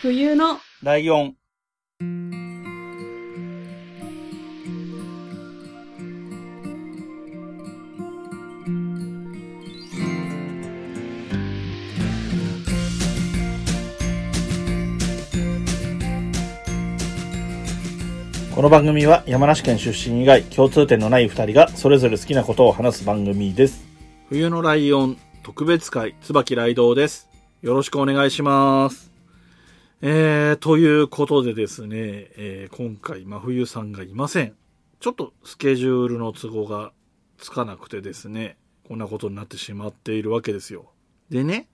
冬のライオン。この番組は山梨県出身以外共通点のない二人がそれぞれ好きなことを話す番組です。冬のライオン特別会椿雷道です。よろしくお願いします。えー、ということでですね、えー今回真冬さんがいません。ちょっとスケジュールの都合がつかなくてですね、こんなことになってしまっているわけですよ。でね、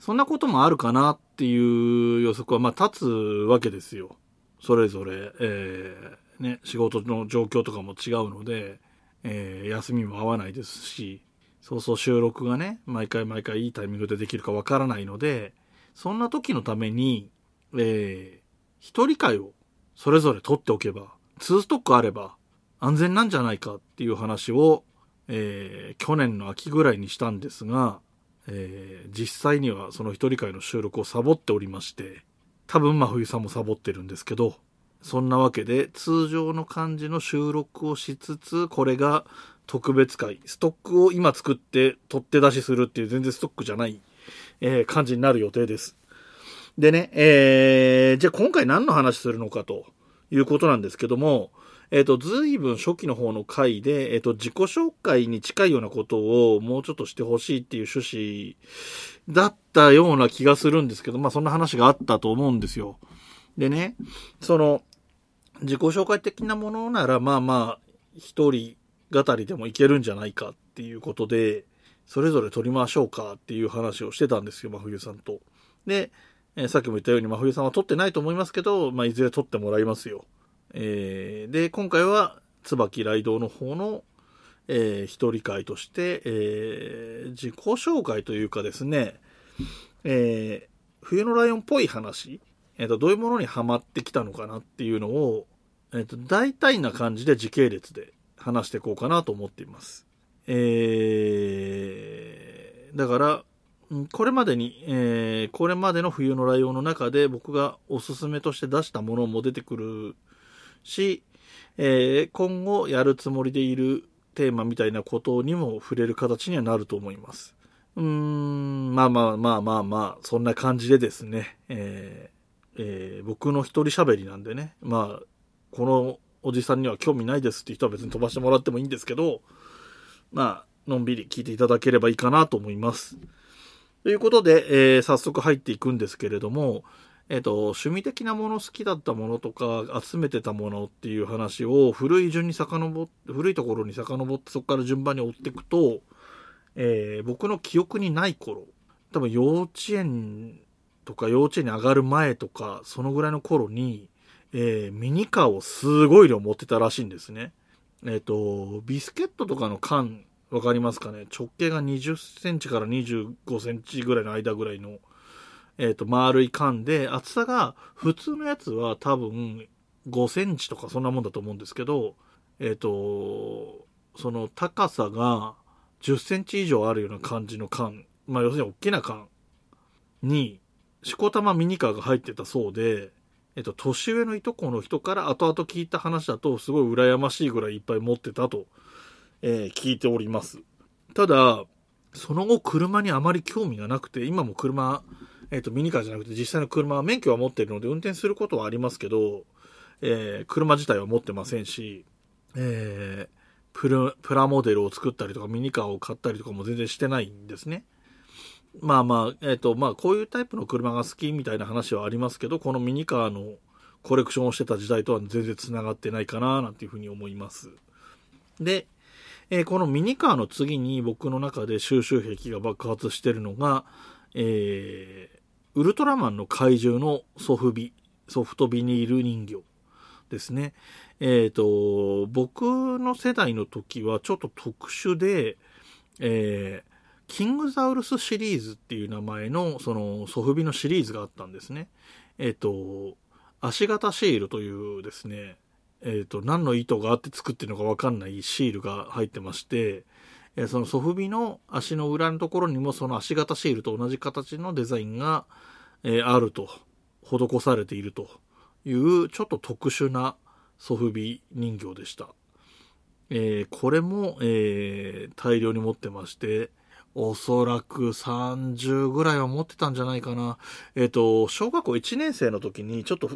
そんなこともあるかなっていう予測はまあ立つわけですよ。それぞれ、えーね、仕事の状況とかも違うので、えー休みも合わないですし、そうそう収録がね、毎回毎回いいタイミングでできるかわからないので、そんな時のために、えー一人会をそれぞれ取っておけば、2ストックあれば安全なんじゃないかっていう話を、えー去年の秋ぐらいにしたんですが、えー実際にはその一人会の収録をサボっておりまして、多分真冬さんもサボってるんですけど、そんなわけで通常の感じの収録をしつつ、これが特別会、ストックを今作って取って出しするっていう全然ストックじゃない、えー感じになる予定です。でね、えー、じゃあ今回何の話するのかということなんですけども、えっ、と、ずいぶん初期の方の回で、えっ、と、自己紹介に近いようなことをもうちょっとしてほしいっていう趣旨だったような気がするんですけど、まあそんな話があったと思うんですよ。でね、その、自己紹介的なものなら、まあまあ、一人語りでもいけるんじゃないかっていうことで、それぞれ撮りましょうかっていう話をしてたんですよ、真冬さんと。で、えーさっきも言ったように真冬さんは撮ってないと思いますけど、まあ、いずれ撮ってもらいますよ。えーで、今回は、椿雷道の方の、えー一人会として、えー自己紹介というかですね、えー冬のライオンっぽい話、えっ、と、どういうものにハマってきたのかなっていうのを、えっ、と、大体な感じで時系列で話していこうかなと思っています。えー、だから、これまでに、えーこれまでの冬のライオンの中で僕がおすすめとして出したものも出てくるし、えー今後やるつもりでいるテーマみたいなことにも触れる形にはなると思います。うーん、まあまあまあまあまあ、そんな感じでですね、えーえー僕の一人喋りなんでね、まあ、このおじさんには興味ないですって人は別に飛ばしてもらってもいいんですけど、まあ、のんびり聞いていただければいいかなと思います。ということで、えー早速入っていくんですけれども、えっ、と、趣味的なもの好きだったものとか、集めてたものっていう話を古い順に遡って、古いところに遡って、そこから順番に追っていくと、えー僕の記憶にない頃、多分幼稚園とか幼稚園に上がる前とか、そのぐらいの頃に、えーミニカーをすごい量持ってたらしいんですね。えっ、と、ビスケットとかの缶、わかりますかね？直径が20センチから25センチぐらいの間ぐらいの、えっ、と、丸い缶で、厚さが、普通のやつは多分5センチとかそんなもんだと思うんですけど、えっ、と、その高さが10センチ以上あるような感じの缶、まあ要するに大きな缶に、しこたまミニカーが入ってたそうで、えっと、年上のいとこの人から後々聞いた話だと、すごい羨ましいぐらいいっぱい持ってたと、えー聞いております。ただ、その後車にあまり興味がなくて、今も車、えっと、ミニカーじゃなくて実際の車は免許は持ってるので運転することはありますけど、えー車自体は持ってませんし、えープル、プラモデルを作ったりとかミニカーを買ったりとかも全然してないんですね。まあまあ、えっ、と、まあ、こういうタイプの車が好きみたいな話はありますけど、このミニカーのコレクションをしてた時代とは全然繋がってないかな、なんていうふうに思います。で、えーこのミニカーの次に僕の中で収集癖が爆発してるのが、えーウルトラマンの怪獣のソフビ、ソフトビニール人形ですね。えっ、と、僕の世代の時はちょっと特殊で、えーキングザウルスシリーズっていう名前の、その、ソフビのシリーズがあったんですね。えっ、と、足型シールというですね、えっ、と、何の意図があって作ってるのかわかんないシールが入ってまして、えーそのソフビの足の裏のところにもその足型シールと同じ形のデザインが、えーあると。施されているというちょっと特殊なソフビ人形でした。えー、これも、えー、大量に持ってまして、おそらく30ぐらいは持ってたんじゃないかな。えっ、ー、と、小学校1年生の時にちょっと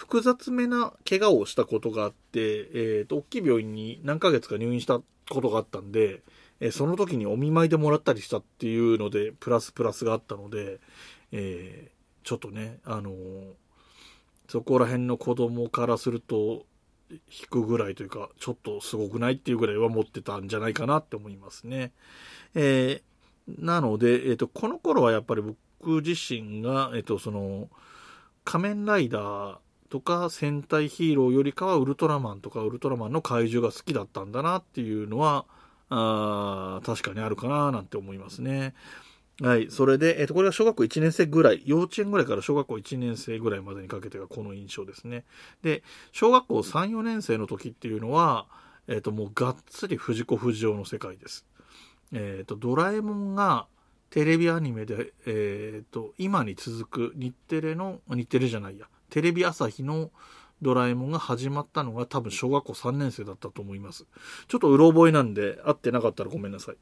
複雑めな怪我をしたことがあって、えっ、と、大きい病院に何ヶ月か入院したことがあったんで、えその時にお見舞いでもらったりしたっていうので、プラスプラスがあったので、えちょっとね、あのそこら辺の子供からすると、引くぐらいというか、ちょっとすごくないっていうぐらいは持ってたんじゃないかなって思いますね。えー、なので、えっ、と、この頃はやっぱり僕自身が、えっ、と、その、仮面ライダーとか戦隊ヒーローよりかはウルトラマンとかウルトラマンの怪獣が好きだったんだなっていうのは、あ確かにあるかななんて思いますね。はい。それで、えっ、ー、と、これは小学校1年生ぐらい、幼稚園ぐらいから小学校1年生ぐらいまでにかけてがこの印象ですね。で、小学校3、4年生の時っていうのは、えっ、ー、と、もうがっつり藤子不二雄の世界です。えっ、ー、と、ドラえもんがテレビアニメで、えっ、と、今に続く日テレの、日テレじゃないや、テレビ朝日のドラえもんが始まったのが多分小学校3年生だったと思います。ちょっとうろ覚えなんで、会ってなかったらごめんなさい。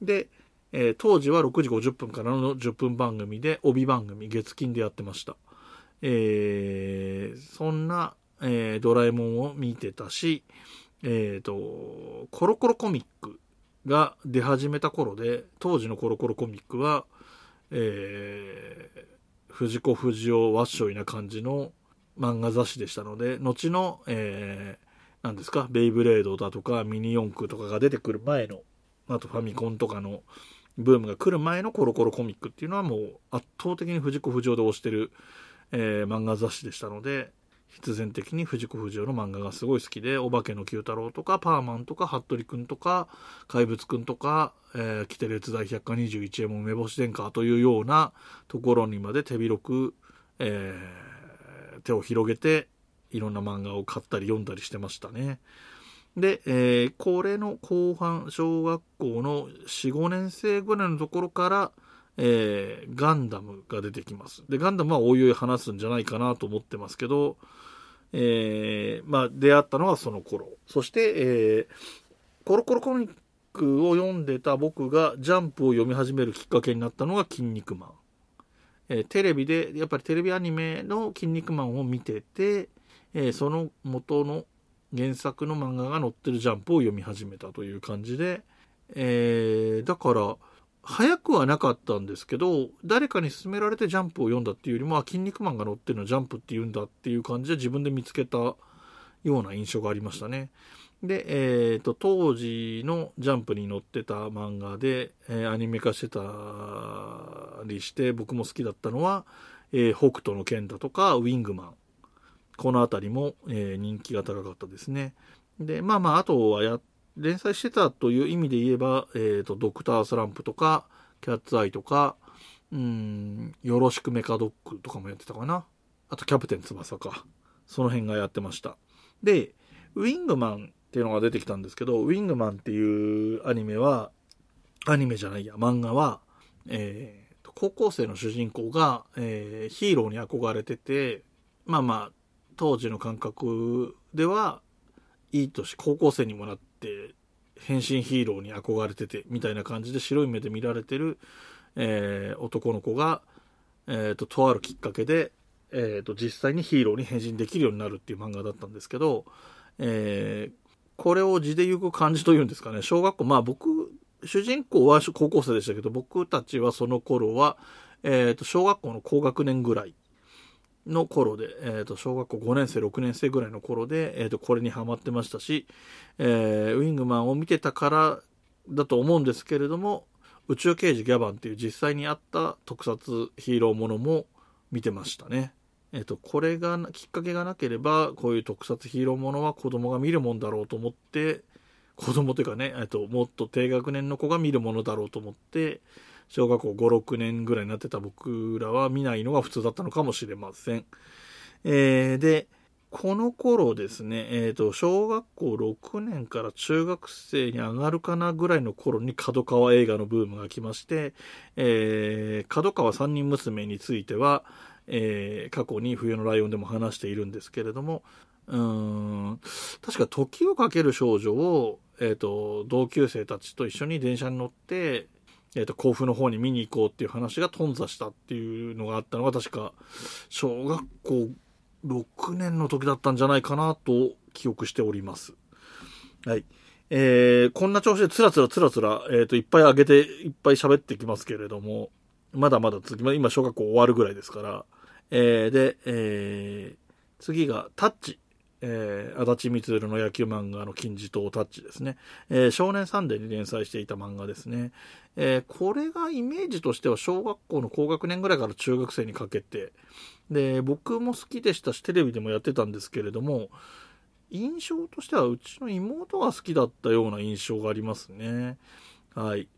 で、えー、当時は6時50分からの10分番組で、帯番組、月金でやってました。えー、そんな、えー、ドラえもんを見てたし、えっ、と、コロコロコミックが出始めた頃で、当時のコロコロコミックは、え、藤子不二雄わっしょいな感じの漫画雑誌でしたので、後の、えー、何ですか、ベイブレードだとかミニ四駆とかが出てくる前の、あとファミコンとかのブームが来る前のコロコロコミックっていうのはもう圧倒的に藤子不二雄で推してる、えー、漫画雑誌でしたので、必然的に藤子不二雄の漫画がすごい好きで、お化けの九太郎とか、パーマンとか、服部くんとか、怪物くんとか、えー、キテレツ大百科21円も梅干し殿下というようなところにまで手広く、えー、手を広げて、いろんな漫画を買ったり読んだりしてましたね。で、えー、これの後半、小学校の4、5年生ぐらいのところから、えー、ガンダムが出てきます。で、ガンダムはおいおい話すんじゃないかなと思ってますけど、えー、まあ、出会ったのはその頃。そして、えー、コロコロコミックを読んでた僕がジャンプを読み始めるきっかけになったのが筋肉マン。えー、テレビで、やっぱりテレビアニメの筋肉マンを見てて、えー、その元の原作の漫画が載ってるジャンプを読み始めたという感じで、えー、だから、早くはなかったんですけど、誰かに勧められてジャンプを読んだっていうよりも、あ筋肉マンが載ってるのジャンプって言うんだっていう感じで自分で見つけたような印象がありましたね。で、えっ、ー、と、当時のジャンプに載ってた漫画で、えー、アニメ化してたりして、僕も好きだったのは、えー、北斗の剣だとか、ウィングマン。この辺りも、え、人気が高かったですね。で、まあまあ、あとはやっ、連載してたという意味で言えば、えっ、ー、と、ドクタースランプとか、キャッツアイとか、うん、よろしくメカドッグとかもやってたかな。あと、キャプテン翼か。その辺がやってました。で、ウィングマンっていうのが出てきたんですけど、ウィングマンっていうアニメは、アニメじゃないや、漫画は、えー、高校生の主人公が、えー、ヒーローに憧れてて、まあまあ、当時の感覚ではいい年高校生にもなって変身ヒーローに憧れててみたいな感じで白い目で見られてる、えー、男の子が、えーと、とあるきっかけで、えーと、実際にヒーローに変身できるようになるっていう漫画だったんですけど、えー、これを字で言う感じというんですかね。小学校まあ僕主人公は高校生でしたけど僕たちはその頃は、えーと小学校の高学年ぐらいの頃で、えー、と小学校5年生6年生ぐらいの頃で、えー、とこれにハマってましたし、えー、ウィングマンを見てたからだと思うんですけれども宇宙刑事ギャバンっていう実際にあった特撮ヒーローものも見てましたね。えっ、と、これがきっかけがなければこういう特撮ヒーローものは子供が見るもんだろうと思って子供というかね、えっ、と、もっと低学年の子が見るものだろうと思って小学校5、6年ぐらいになってた僕らは見ないのが普通だったのかもしれません。えー、で、この頃ですね、えっ、と、小学校6年から中学生に上がるかなぐらいの頃に角川映画のブームが来まして、えー、角川三人娘については、えー過去に冬のライオンでも話しているんですけれども、うん、確か時をかける少女を、えっ、と、同級生たちと一緒に電車に乗って、えっ、と、甲府の方に見に行こうっていう話が頓挫したっていうのがあったのが確か、小学校6年の時だったんじゃないかなと記憶しております。はい。えー、こんな調子でつらつらつらつら、えっ、と、いっぱい上げて、いっぱい喋ってきますけれども、まだまだ続きま。今、小学校終わるぐらいですから。えー、で、えー、次が、タッチ。えー、足立光の野球漫画の金字塔タッチですね。えー少年サンデーに連載していた漫画ですね。えーこれがイメージとしては小学校の高学年ぐらいから中学生にかけて、で、僕も好きでしたし、テレビでもやってたんですけれども、印象としてはうちの妹が好きだったような印象がありますね。はい。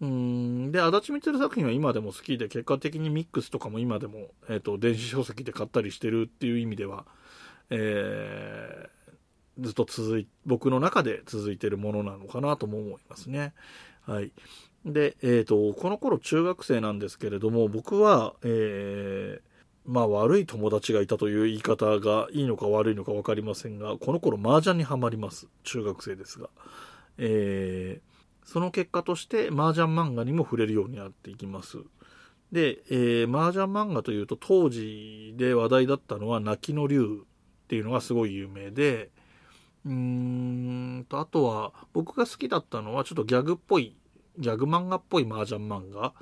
うんで、足立みつる作品は今でも好きで、結果的にミックスとかも今でも、えっ、と、電子書籍で買ったりしてるっていう意味では、えーずっと続い、僕の中で続いてるものなのかなとも思いますね。はい。で、えっ、と、この頃中学生なんですけれども、僕は、えーまあ悪い友達がいたという言い方がいいのか悪いのか分かりませんが、この頃麻雀にはまります。中学生ですが。えーその結果として麻雀漫画にも触れるようになっていきます。で、えー、麻雀漫画というと当時で話題だったのは泣きの竜っていうのがすごい有名で、うーんと、あとは僕が好きだったのはちょっとギャグっぽい、ギャグ漫画っぽい麻雀漫画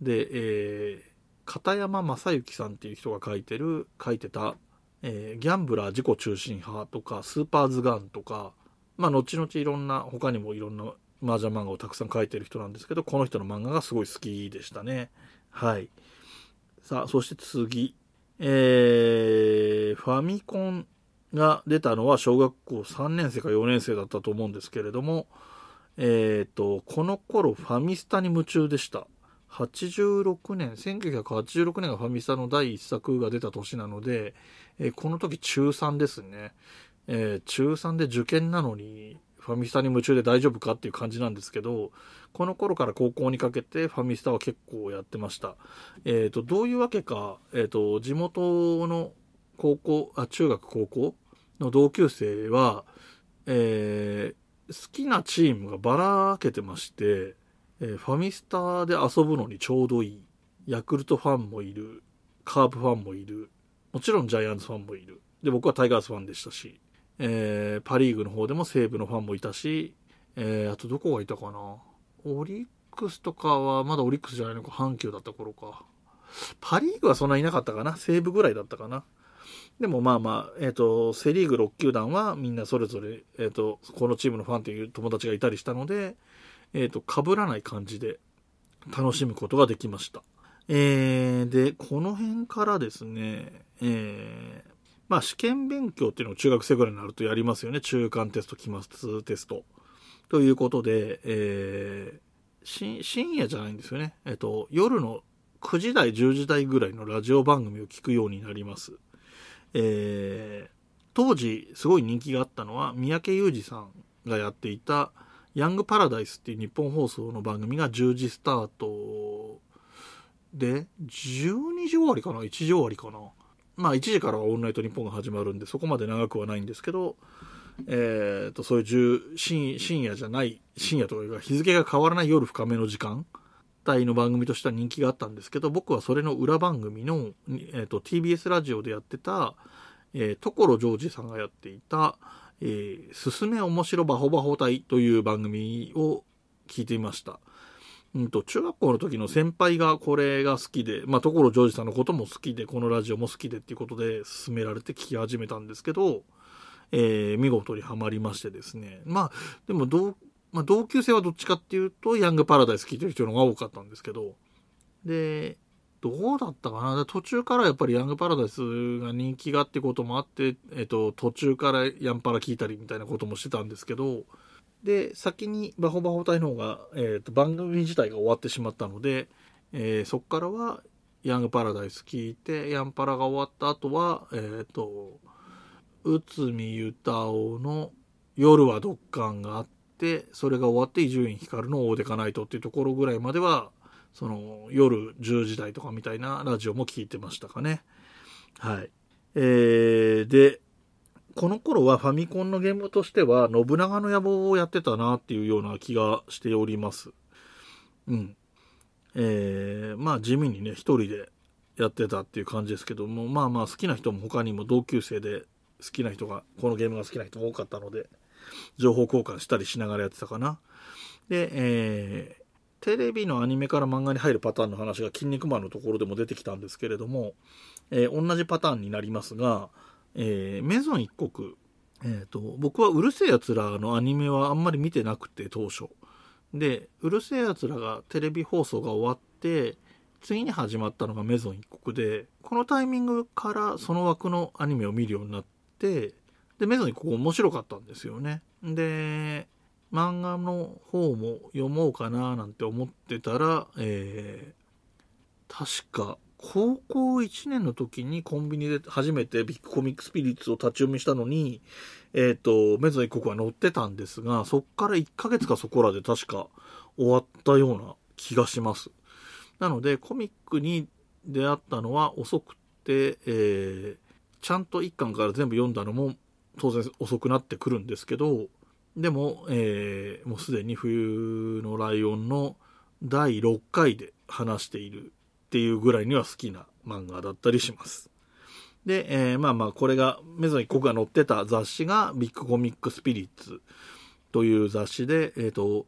で、えー片山正幸さんっていう人が書いてる、書いてた、えーギャンブラー自己中心派とか、スーパーズガンとか、まあ、後々いろんな、他にもいろんな麻雀漫画をたくさん書いてる人なんですけど、この人の漫画がすごい好きでしたね。はい。さあ、そして次。えー、ファミコンが出たのは小学校3年生か4年生だったと思うんですけれども、えっ、と、この頃ファミスタに夢中でした。86年、1986年がファミスタの第一作が出た年なので、えーこの時中3ですね。えー中3で受験なのに、ファミスタに夢中で大丈夫かっていう感じなんですけど、この頃から高校にかけてファミスタは結構やってました。えっ、と、どういうわけか、えっ、と、地元の高校、あ、中学高校の同級生は、えー好きなチームがばらけてまして、えーファミスタで遊ぶのにちょうどいい。ヤクルトファンもいる。カープファンもいる。もちろんジャイアンツファンもいる。で、僕はタイガースファンでしたし、えーパリーグの方でも西武のファンもいたし、えーあとどこがいたかな。オリックスとかはまだオリックスじゃないのか、阪急だった頃か。パリーグはそんなにいなかったかな。西武ぐらいだったかな。でもまあまあ、えっ、と、セリーグ6球団はみんなそれぞれ、えっ、と、このチームのファンという友達がいたりしたので、えっ、と、被らない感じで楽しむことができました。えー、で、この辺からですね、えー、まあ試験勉強っていうのを中学生ぐらいになるとやりますよね。中間テスト、期末テスト。ということで、えー、深夜じゃないんですよね。えっ、と、夜の9時台、10時台ぐらいのラジオ番組を聞くようになります。えー当時すごい人気があったのは三宅裕司さんがやっていたヤングパラダイスっていう日本放送の番組が10時スタートで12時終わりかな？1時終わりかな？まあ1時からはオールナイトニッポンが始まるんでそこまで長くはないんですけどえー、とそういう深深夜じゃない深夜というか日付が変わらない夜深めの時間帯の番組としては人気があったんですけど僕はそれの裏番組の、えー、と TBS ラジオでやってた、えー、所ジョージさんがやっていた「えーすすめ面白バホバホ隊」という番組を聞いていました。うんと、中学校の時の先輩がこれが好きで、まあ、所ジョージさんのことも好きで、このラジオも好きでっていうことで勧められて聞き始めたんですけど、えー見事にはまりましてですね。まあ、でも同、まあ、同級生はどっちかっていうと、ヤングパラダイス聞いてる人の方が多かったんですけど、で、どうだったかな？途中からやっぱりヤングパラダイスが人気がってこともあって、えっと、途中からヤンパラ聞いたりみたいなこともしてたんですけど、で、先にバホバホ隊の方が、えっと、番組自体が終わってしまったので、えーそこからはヤングパラダイス聞いて、ヤンパラが終わった後は、えっと、内海ゆたおの夜はドッカンがあって、それが終わって伊集院光のオーデカナイトっていうところぐらいまでは、その夜10時台とかみたいなラジオも聞いてましたかね。はい。えー、で、この頃はファミコンのゲームとしては、信長の野望をやってたなっていうような気がしております。うん。えー、まあ地味にね、一人でやってたっていう感じですけども、まあまあ好きな人も他にも同級生で好きな人が、このゲームが好きな人も多かったので、情報交換したりしながらやってたかな。で、えー、テレビのアニメから漫画に入るパターンの話が筋肉マンのところでも出てきたんですけれども、えー同じパターンになりますが、えーメゾン一国、えーと、僕はうるせえ奴らのアニメはあんまり見てなくて当初。で、うるせえ奴らがテレビ放送が終わって、次に始まったのがメゾン一国で、このタイミングからその枠のアニメを見るようになって、で、メゾン一国面白かったんですよね。で、漫画の方も読もうかななんて思ってたら、えー確か高校1年の時にコンビニで初めてビッグコミックスピリッツを立ち読みしたのに、えっ、と、メゾン一国は載ってたんですが、そっから1ヶ月かそこらで確か終わったような気がします。なので、コミックに出会ったのは遅くて、えーちゃんと1巻から全部読んだのも当然遅くなってくるんですけど、でも、えーもうすでに冬のライオンの第6回で話しているっていうぐらいには好きな漫画だったりします。で、えーまあまあ、これが、メゾン一国が載ってた雑誌が、ビッグコミックスピリッツという雑誌で、えっ、と、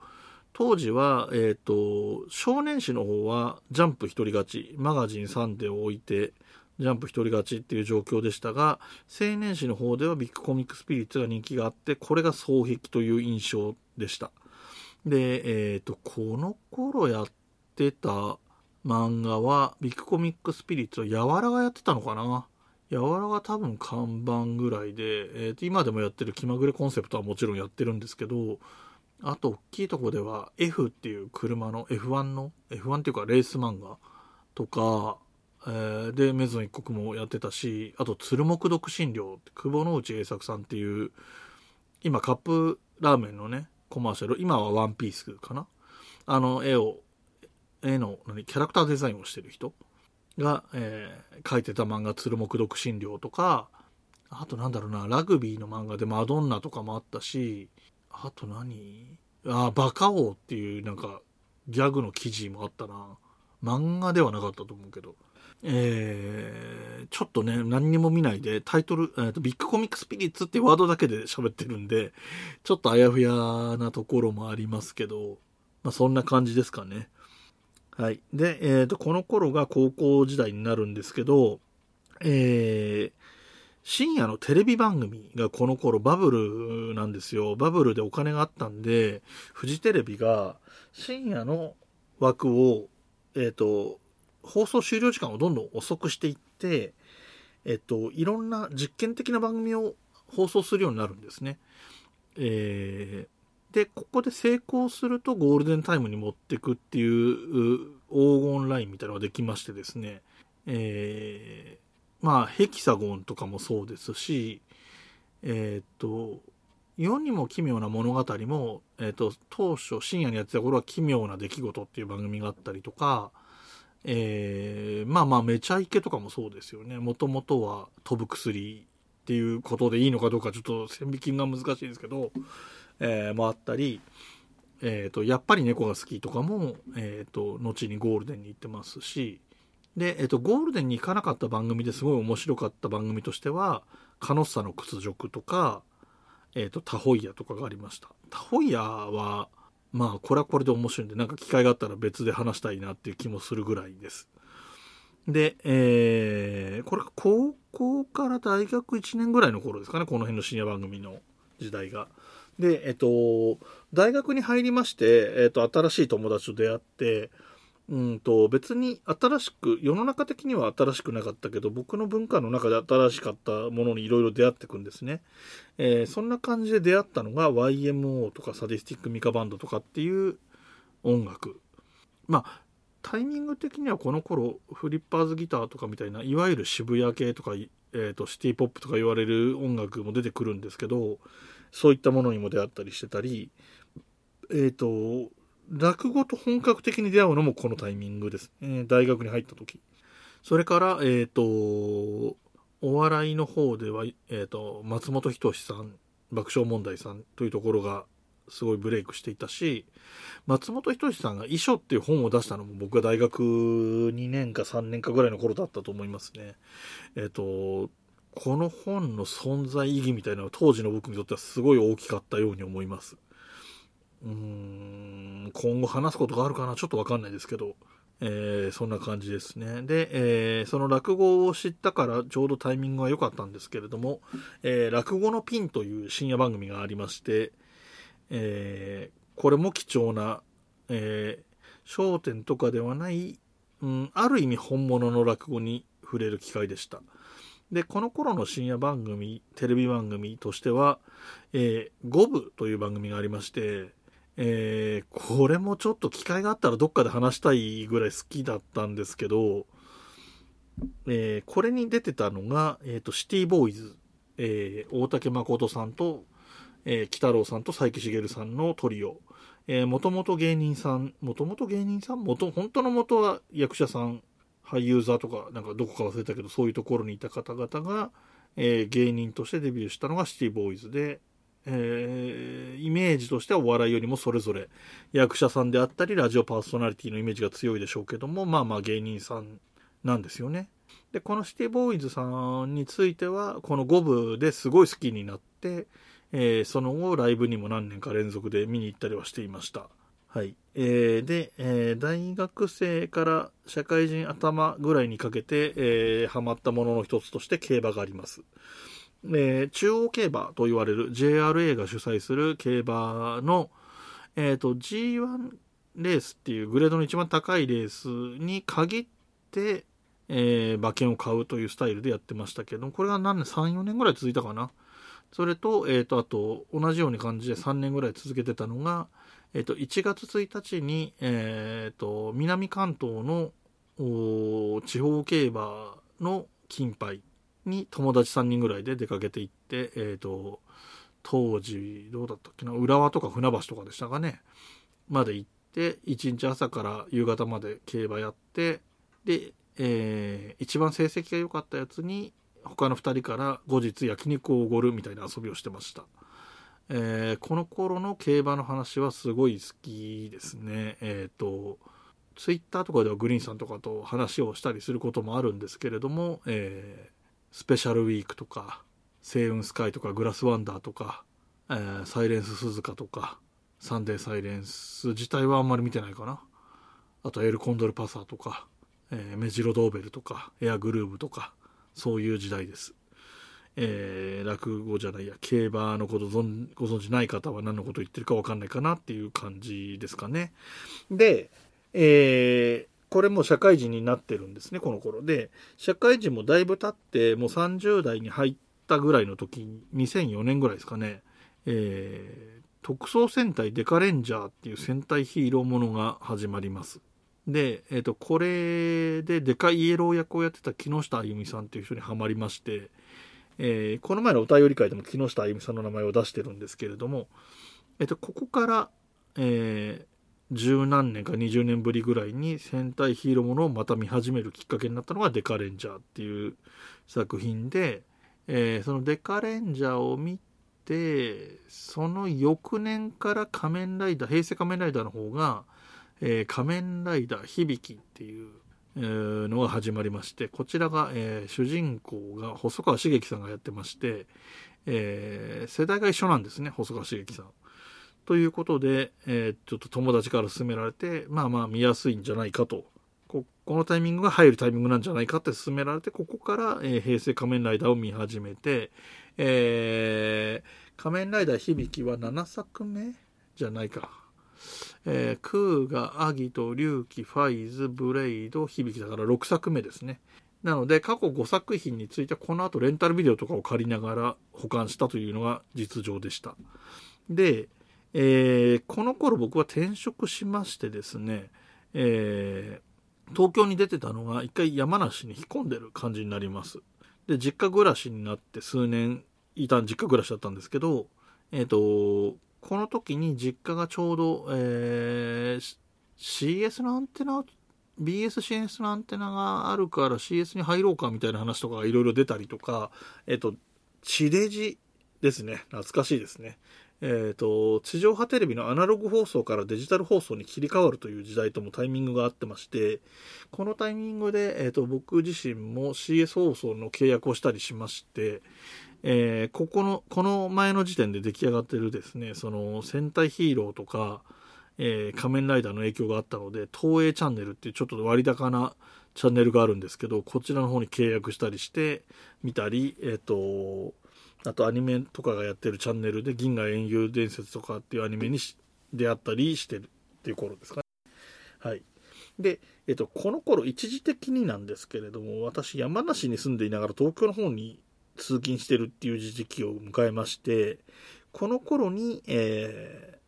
当時は、えっ、と、少年誌の方は、ジャンプ一人勝ち、マガジンサンデーを置いて、ジャンプ一人勝ちっていう状況でしたが、青年誌の方ではビッグコミックスピリッツが人気があって、これが双璧という印象でした。で、えっ、と、この頃やってた漫画は、ビッグコミックスピリッツはやわらがやってたのかな？やわらが多分看板ぐらいで、えーと今でもやってる気まぐれコンセプトはもちろんやってるんですけど、あと大きいとこでは F っていう車の F1 の、F1 っていうかレース漫画とか、えーで、メゾン一国もやってたし、あと鶴木独身寮って久保之内栄作さんっていう、今カップラーメンのね、コマーシャル、今はワンピースかな？あの絵を、絵の何キャラクターデザインをしてる人？が、えー書いてた漫画「鶴木独身寮」とかあとなんだろうなラグビーの漫画でマドンナとかもあったしあと何？あバカ王っていうなんかギャグの記事もあったな。漫画ではなかったと思うけど。えーちょっとね何にも見ないでタイトル、えーとビッグコミックスピリッツっていうワードだけで喋ってるんでちょっとあやふやなところもありますけどまあそんな感じですかね。はい。で、えっ、と、この頃が高校時代になるんですけど、えー深夜のテレビ番組がこの頃バブルなんですよ。バブルでお金があったんで、フジテレビが深夜の枠を、えっ、と、放送終了時間をどんどん遅くしていって、えっ、と、いろんな実験的な番組を放送するようになるんですね。えーで、ここで成功するとゴールデンタイムに持っていくっていう黄金ラインみたいなのができましてですね、えーまあ、ヘキサゴンとかもそうですし、えーっと、世にも奇妙な物語も、えーと、当初深夜にやってた頃は奇妙な出来事っていう番組があったりとか、えーまあまあ、めちゃイケとかもそうですよね。もともとは飛ぶ薬っていうことでいいのかどうかちょっと線引きが難しいですけど、えーもあったり、えーと、やっぱり猫が好きとかも、えーと、後にゴールデンに行ってますし、で、えーと、ゴールデンに行かなかった番組ですごい面白かった番組としては、カノッサの屈辱とか、えーと、タホイヤとかがありました。タホイヤは、まあ、これはこれで面白いんで、なんか機会があったら別で話したいなっていう気もするぐらいです。で、えーこれ高校から大学1年ぐらいの頃ですかね、この辺の深夜番組の時代が。で、えっと、大学に入りまして、えっと、新しい友達と出会って、うんと、別に新しく、世の中的には新しくなかったけど、僕の文化の中で新しかったものにいろいろ出会っていくんですね。えーそんな感じで出会ったのが YMO とかサディスティックミカバンドとかっていう音楽。まあ、タイミング的にはこの頃、フリッパーズギターとかみたいな、いわゆる渋谷系とかいえーと、シティ・ポップとか言われる音楽も出てくるんですけどそういったものにも出会ったりしてたりえっ、ー、と落語と本格的に出会うのもこのタイミングですね大学に入った時それからえっ、とお笑いの方では、えーと、松本人志さん爆笑問題さんというところがすごいブレイクしていたし松本人志さんが「遺書」っていう本を出したのも僕が大学2年か3年かぐらいの頃だったと思いますね。えっ、ー、とこの本の存在意義みたいなのは当時の僕にとってはすごい大きかったように思います。うーん今後話すことがあるかなちょっとわかんないですけど。えー、そんな感じですね。で、えー、その落語を知ったからちょうどタイミングが良かったんですけれども、えー、落語のピンという深夜番組がありまして、えこれも貴重な、え焦点とかではない、うん、ある意味本物の落語に触れる機会でした。で、この頃の深夜番組、テレビ番組としては、えー、五部という番組がありまして、えー、これもちょっと機会があったらどっかで話したいぐらい好きだったんですけど、えー、これに出てたのが、えーと、シティボーイズ、えー、大竹誠さんと、えー、北郎さんと佐伯茂さんのトリオ、えー、もともと芸人さん、もともと芸人さん元、本当の元は役者さん、俳優座とか、なんかどこか忘れたけど、そういうところにいた方々が、えー、芸人としてデビューしたのがシティボーイズで、えー、イメージとしてはお笑いよりもそれぞれ役者さんであったりラジオパーソナリティのイメージが強いでしょうけどもまあまあ芸人さんなんですよね。でこのシティボーイズさんについてはこの5部ですごい好きになって、えー、その後ライブにも何年か連続で見に行ったりはしていました。はい。えー、で、えー、大学生から社会人頭ぐらいにかけて、えー、ハマったものの一つとして競馬があります。えー、中央競馬と言われる JRA が主催する競馬の、えーと、G1 レースっていうグレードの一番高いレースに限って、えー、馬券を買うというスタイルでやってましたけどこれが何年3、4年ぐらい続いたかな。それと、えっ、ー、と、あと、同じように感じで3年ぐらい続けてたのが、えっ、と、1月1日に、えっ、と、南関東の地方競馬の金杯に友達3人ぐらいで出かけていって、えっ、と、当時、どうだったっけな、浦和とか船橋とかでしたかね、まで行って、1日朝から夕方まで競馬やって、で、えー、一番成績が良かったやつに、他の2人から後日焼肉をおごるみたいな遊びをしてました。えー、この頃の競馬の話はすごい好きですね。えっ、ー、と、ツイッターとかではグリーンさんとかと話をしたりすることもあるんですけれども、えスペシャルウィークとか、星雲スカイとか、グラスワンダーとか、えー、サイレンス鈴鹿とか、サンデーサイレンス自体はあんまり見てないかな。あと、エルコンドルパサーとか、えー、メジロドーベルとか、エアグルーブとか、そういう時代です。えー、落語じゃないや、競馬のことご存じない方は何のこと言ってるかわかんないかなっていう感じですかね。で、えー、これも社会人になってるんですね、この頃で。社会人もだいぶ経って、もう30代に入ったぐらいの時に、2004年ぐらいですかね、えー、特捜戦隊デカレンジャーっていう戦隊ヒーローものが始まります。で、えっ、ー、と、これでデカイエロー役をやってた木下あゆみさんっていう人にはまりまして、えー、この前のお便り会でも木下あゆみさんの名前を出してるんですけれども、えっ、と、ここから、えー、十何年か20年ぶりぐらいに戦隊ヒーローものをまた見始めるきっかけになったのがデカレンジャーっていう作品で、えー、そのデカレンジャーを見てその翌年から仮面ライダー平成仮面ライダーの方が、えー、仮面ライダー響きっていうのが始まりましてこちらが、えー、主人公が細川茂樹さんがやってまして、えー、世代が一緒なんですね細川茂樹さん。ということで、えー、ちょっと友達から勧められて、まあまあ見やすいんじゃないかと。ここのタイミングが入るタイミングなんじゃないかって勧められて、ここから、えー、平成仮面ライダーを見始めて、えー、仮面ライダー響きは7作目じゃないか。えー、クーガ、アギト、リュウキ、ファイズ、ブレイド、響きだから6作目ですね。なので、過去5作品についてはこの後レンタルビデオとかを借りながら保管したというのが実情でした。で、えー、この頃僕は転職しましてですね、えー、東京に出てたのが一回山梨に引っ込んでる感じになります。で、実家暮らしになって数年、いた実家暮らしだったんですけど、えっ、と、この時に実家がちょうど、えー、CS のアンテナ BSCS のアンテナがあるから CS に入ろうかみたいな話とかがいろいろ出たりとか、えっと、地デジですね。懐かしいですね。えっ、と、地上波テレビのアナログ放送からデジタル放送に切り替わるという時代ともタイミングがあってまして、このタイミングで、えっ、と、僕自身も CS 放送の契約をしたりしまして、えー、ここの、この前の時点で出来上がってるですね、その戦隊ヒーローとか、えー、仮面ライダーの影響があったので、東映チャンネルっていうちょっと割高なチャンネルがあるんですけど、こちらの方に契約したりして見たり、えっ、ー、と、あとアニメとかがやってるチャンネルで銀河英雄伝説とかっていうアニメに出会ったりしてるっていう頃ですかね。はい。で、えっ、ー、と、この頃一時的になんですけれども、私山梨に住んでいながら東京の方に通勤してるっていう時期を迎えまして、この頃に、えー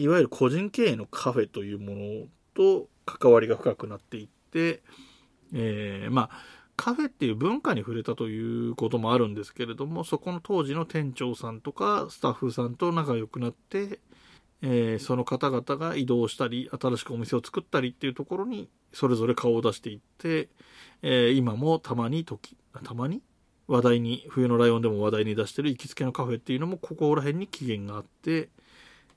いわゆる個人経営のカフェというものと関わりが深くなっていって、えー、まあ、カフェっていう文化に触れたということもあるんですけれども、そこの当時の店長さんとかスタッフさんと仲良くなって、えー、その方々が移動したり、新しくお店を作ったりっていうところに、それぞれ顔を出していって、えー、今もたまに時、たまに？話題に、冬のライオンでも話題に出してる行きつけのカフェっていうのも、ここら辺に起源があって、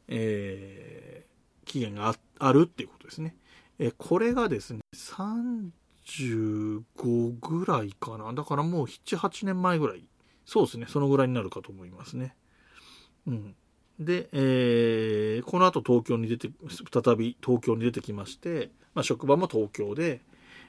えー、期限があるっていうことですね。えー、これがですね、35ぐらいかな。だからもう7、8年前ぐらい。そうですね、そのぐらいになるかと思いますね。うん。で、えー、この後東京に出て、再び東京に出てきまして、まあ、職場も東京で、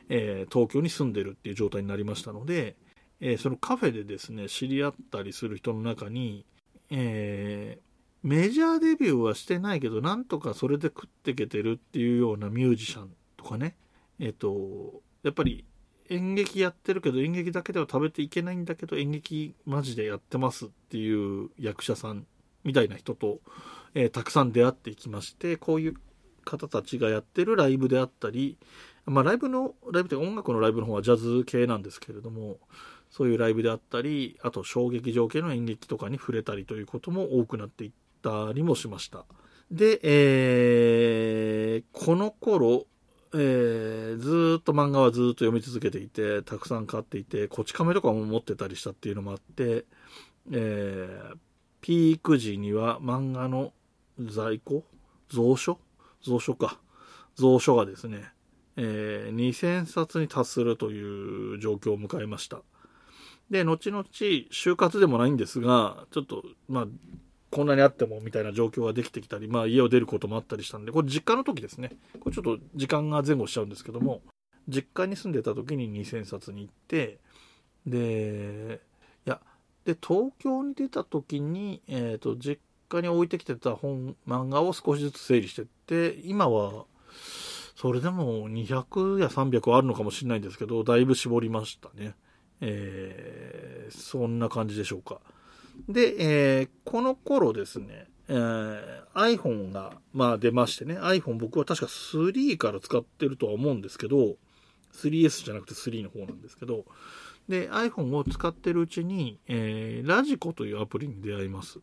えー、東京に住んでるっていう状態になりましたので、えー、そのカフェでですね、知り合ったりする人の中に、えー、メジャーデビューはしてないけど、なんとかそれで食ってけてるっていうようなミュージシャンとかね、えっ、と、やっぱり演劇やってるけど、演劇だけでは食べていけないんだけど、演劇マジでやってますっていう役者さんみたいな人と、えー、たくさん出会っていきまして、こういう方たちがやってるライブであったり、まあライブの、ライブって音楽のライブの方はジャズ系なんですけれども、そういうライブであったり、あと小劇場系の演劇とかに触れたりということも多くなっていって、ったりもしました。で、えー、この頃、えー、ずっと漫画はずっと読み続けていて、たくさん買っていて、こち亀とかも持ってたりしたっていうのもあって、えー、ピーク時には漫画の在庫蔵書？蔵書か。蔵書がですね、えー、2000冊に達するという状況を迎えました。で、後々、就活でもないんですが、ちょっと、まあ、こんなにあってもみたいな状況ができてきたり、まあ家を出ることもあったりしたんで、これ実家の時ですね。これちょっと時間が前後しちゃうんですけども、実家に住んでた時に2000冊に行って、で、いや、で、東京に出た時に、えっ、ー、と、実家に置いてきてた本、漫画を少しずつ整理してって、今は、それでも200や300はあるのかもしれないんですけど、だいぶ絞りましたね。えー、そんな感じでしょうか。で、えー、この頃ですね、えー、iPhone が、まあ出ましてね、iPhone 僕は確か3から使ってるとは思うんですけど、3S じゃなくて3の方なんですけど、で、iPhone を使ってるうちに、えー、 radiko というアプリに出会います。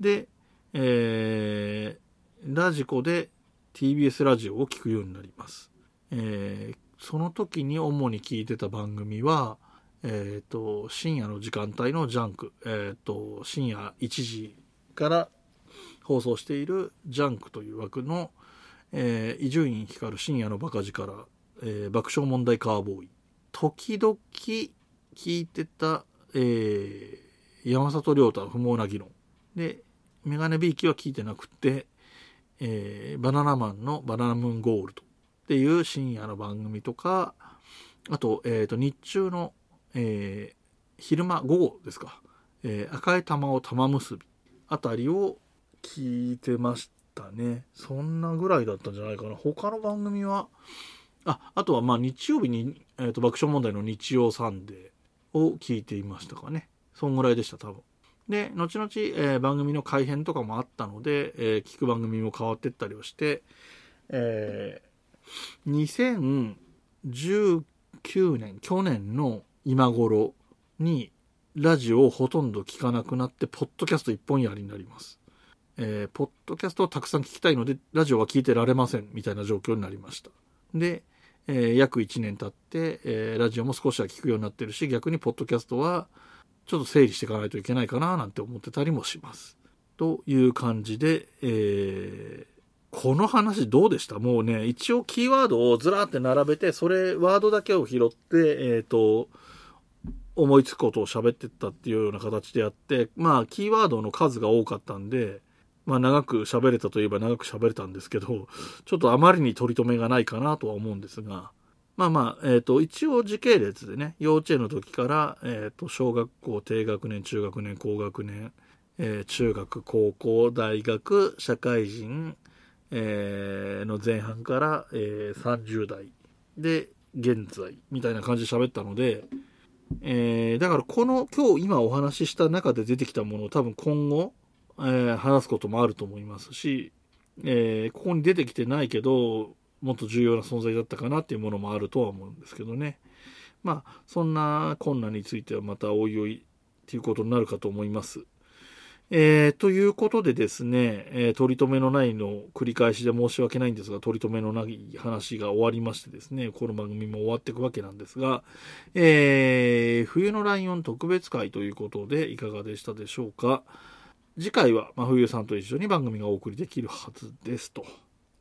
で、えー、ラジコで TBS ラジオを聴くようになります。えー、その時に主に聞いてた番組は、えっ、ー、と、深夜の時間帯の JUNK、えっ、ー、と、深夜1時から放送しているジャンクという枠の、え伊集院光深夜のバカ力、えー、爆笑問題カーボーイ。時々聞いてた、えー、山里亮太不毛な議論。で、メガネビーキは聞いてなくて、えー、バナナマンのバナナムーンゴールドっていう深夜の番組とか、あと、えっ、ー、と、日中のえー、昼間、午後ですか、えー、赤い玉を玉結びあたりを聞いてましたね。そんなぐらいだったんじゃないかな。他の番組は、あ、あとはまあ日曜日に、えーと、爆笑問題の日曜サンデーを聞いていましたかね。そんぐらいでした、多分。で、後々、えー、番組の改編とかもあったので、えー、聞く番組も変わってったりをして、えー、2019年、去年の今頃にラジオをほとんど聞かなくなって、ポッドキャスト一本やりになります。えーポッドキャストをたくさん聞きたいので、ラジオは聞いてられません、みたいな状況になりました。で、えー約1年経って、えーラジオも少しは聞くようになってるし、逆にポッドキャストは、ちょっと整理していかないといけないかな、なんて思ってたりもします。という感じで、えーこの話どうでした？もうね、一応キーワードをずらーって並べて、それ、ワードだけを拾って、えっ、と、思いつくことを喋ってったっていうような形でやって、まあ、キーワードの数が多かったんで、まあ、長く喋れたといえば長く喋れたんですけど、ちょっとあまりに取り留めがないかなとは思うんですが、まあまあ、えっ、と、一応時系列でね、幼稚園の時から、えっ、と、小学校、低学年、中学年、高学年、えー中学、高校、大学、社会人、えーの前半から、えー30代で現在みたいな感じで喋ったので、えーだからこの今日今お話しした中で出てきたものを多分今後、えー話すこともあると思いますし、えーここに出てきてないけどもっと重要な存在だったかなっていうものもあるとは思うんですけどねまあそんな困難についてはまたおいおいっていうことになるかと思います。えーということでですね、えー取り留めのないの繰り返しで申し訳ないんですが、取り留めのない話が終わりましてですね、この番組も終わっていくわけなんですが、えー冬のライオン特別会ということでいかがでしたでしょうか。次回は真冬さんと一緒に番組がお送りできるはずですと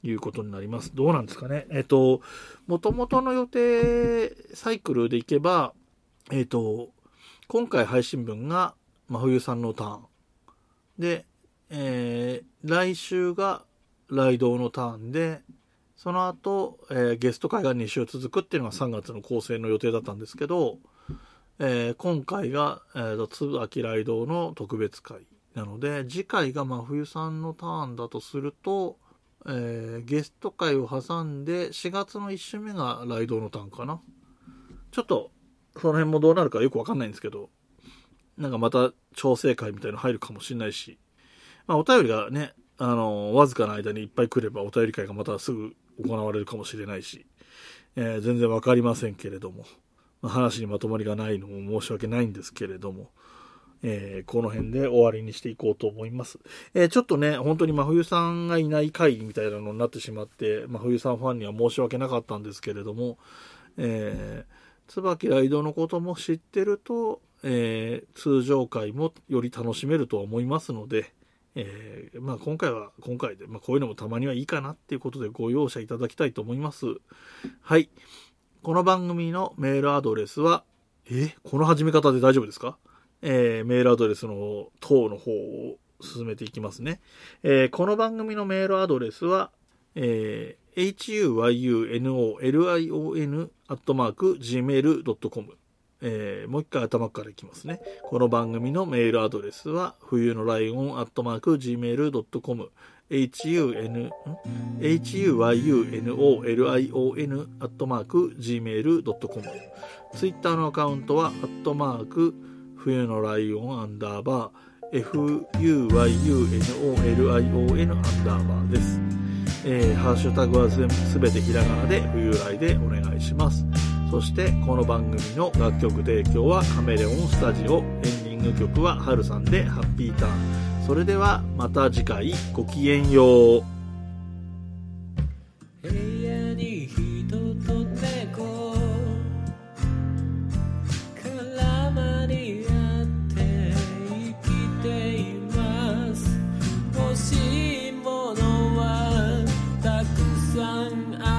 いうことになります。どうなんですかね。えっ、と、元々の予定サイクルでいけば、えっ、と、今回配信分が真冬さんのターン。で、えー来週がライドのターンで、その後、えーゲスト会が2週続くっていうのが3月の構成の予定だったんですけど、えー今回が、えーと、椿ライドの特別会なので、次回が真冬さんのターンだとすると、えーゲスト会を挟んで4月の1週目がライドウのターンかな。ちょっと、その辺もどうなるかよくわかんないんですけど、なんかまた調整会みたいなの入るかもしれないし、まあお便りがね、あの、わずかな間にいっぱい来ればお便り会がまたすぐ行われるかもしれないし、えー全然わかりませんけれども、まあ話にまとまりがないのも申し訳ないんですけれども、えーこの辺で終わりにしていこうと思います。えーちょっとね、本当に真冬さんがいない回みたいなのになってしまって、真冬さんファンには申し訳なかったんですけれども、えー椿ライドのことも知ってると、えー通常回もより楽しめるとは思いますので、えーまあ、今回は今回で、まあ、こういうのもたまにはいいかなっていうことでご容赦いただきたいと思います。はい。この番組のメールアドレスは、え？この始め方で大丈夫ですか？えーメールアドレスの等の方を進めていきますね。えーこの番組のメールアドレスは、えー huyunolion.gmail.com えーもう一回頭からいきますね。この番組のメールアドレスは、冬のライオンアットマーク gmail.com、hun, huyunolion アットマーク gmail.com ツイッターのアカウントは、アットマーク冬のライオンアンダーバー fuyunolion アンダーバーです。えーハッシュタグは全部すべてひらがなで冬来でお願いします。そしてこの番組の楽曲提供はカメレオンスタジオエンディング曲はハルさんでハッピーターン。それではまた次回ごきげんよう。部屋に人と猫絡まり合って生きています。欲しいものはたくさんあれ